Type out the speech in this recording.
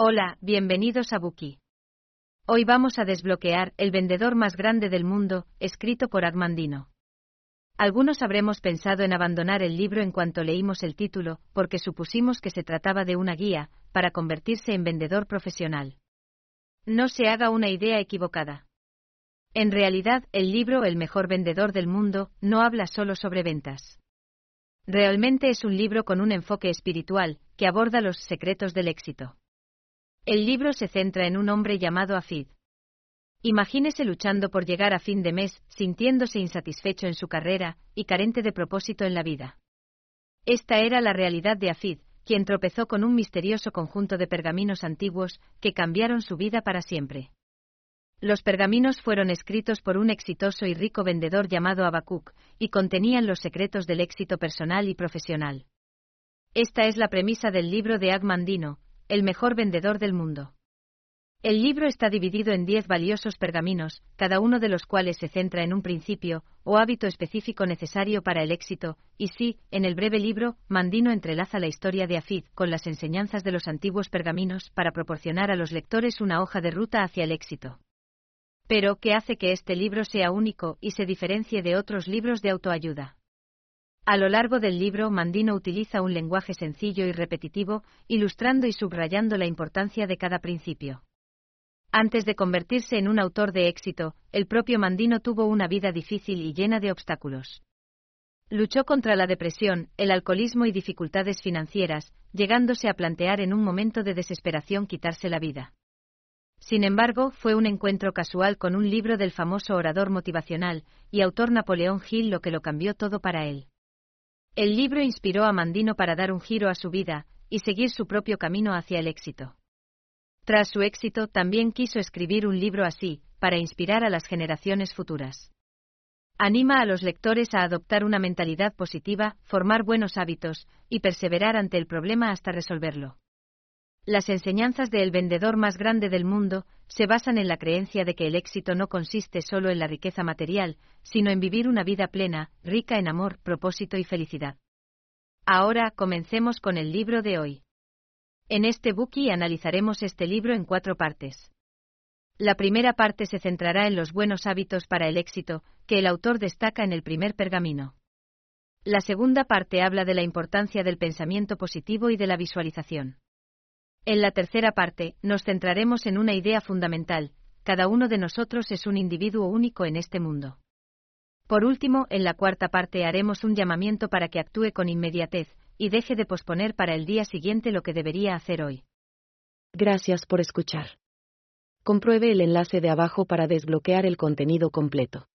Hola, bienvenidos a Buki. Hoy vamos a desbloquear El vendedor más grande del mundo, escrito por Agmandino. Algunos habremos pensado en abandonar el libro en cuanto leímos el título, porque supusimos que se trataba de una guía, para convertirse en vendedor profesional. No se haga una idea equivocada. En realidad, el libro El mejor vendedor del mundo no habla solo sobre ventas. Realmente es un libro con un enfoque espiritual, que aborda los secretos del éxito. El libro se centra en un hombre llamado Afid. Imagínese luchando por llegar a fin de mes, sintiéndose insatisfecho en su carrera y carente de propósito en la vida. Esta era la realidad de Afid, quien tropezó con un misterioso conjunto de pergaminos antiguos que cambiaron su vida para siempre. Los pergaminos fueron escritos por un exitoso y rico vendedor llamado Abacuc, y contenían los secretos del éxito personal y profesional. Esta es la premisa del libro de Agmandino, el mejor vendedor del mundo. El libro está dividido en diez valiosos pergaminos, cada uno de los cuales se centra en un principio o hábito específico necesario para el éxito, y sí, en el breve libro, Mandino entrelaza la historia de Afid con las enseñanzas de los antiguos pergaminos para proporcionar a los lectores una hoja de ruta hacia el éxito. Pero, ¿qué hace que este libro sea único y se diferencie de otros libros de autoayuda? A lo largo del libro, Mandino utiliza un lenguaje sencillo y repetitivo, ilustrando y subrayando la importancia de cada principio. Antes de convertirse en un autor de éxito, el propio Mandino tuvo una vida difícil y llena de obstáculos. Luchó contra la depresión, el alcoholismo y dificultades financieras, llegándose a plantear en un momento de desesperación quitarse la vida. Sin embargo, fue un encuentro casual con un libro del famoso orador motivacional y autor Napoleón Hill lo que lo cambió todo para él. El libro inspiró a Mandino para dar un giro a su vida y seguir su propio camino hacia el éxito. Tras su éxito, también quiso escribir un libro así, para inspirar a las generaciones futuras. Anima a los lectores a adoptar una mentalidad positiva, formar buenos hábitos y perseverar ante el problema hasta resolverlo. Las enseñanzas de El vendedor más grande del mundo se basan en la creencia de que el éxito no consiste solo en la riqueza material, sino en vivir una vida plena, rica en amor, propósito y felicidad. Ahora comencemos con el libro de hoy. En este Buki analizaremos este libro en cuatro partes. La primera parte se centrará en los buenos hábitos para el éxito, que el autor destaca en el primer pergamino. La segunda parte habla de la importancia del pensamiento positivo y de la visualización. En la tercera parte, nos centraremos en una idea fundamental, cada uno de nosotros es un individuo único en este mundo. Por último, en la cuarta parte haremos un llamamiento para que actúe con inmediatez, y deje de posponer para el día siguiente lo que debería hacer hoy. Gracias por escuchar. Compruebe el enlace de abajo para desbloquear el contenido completo.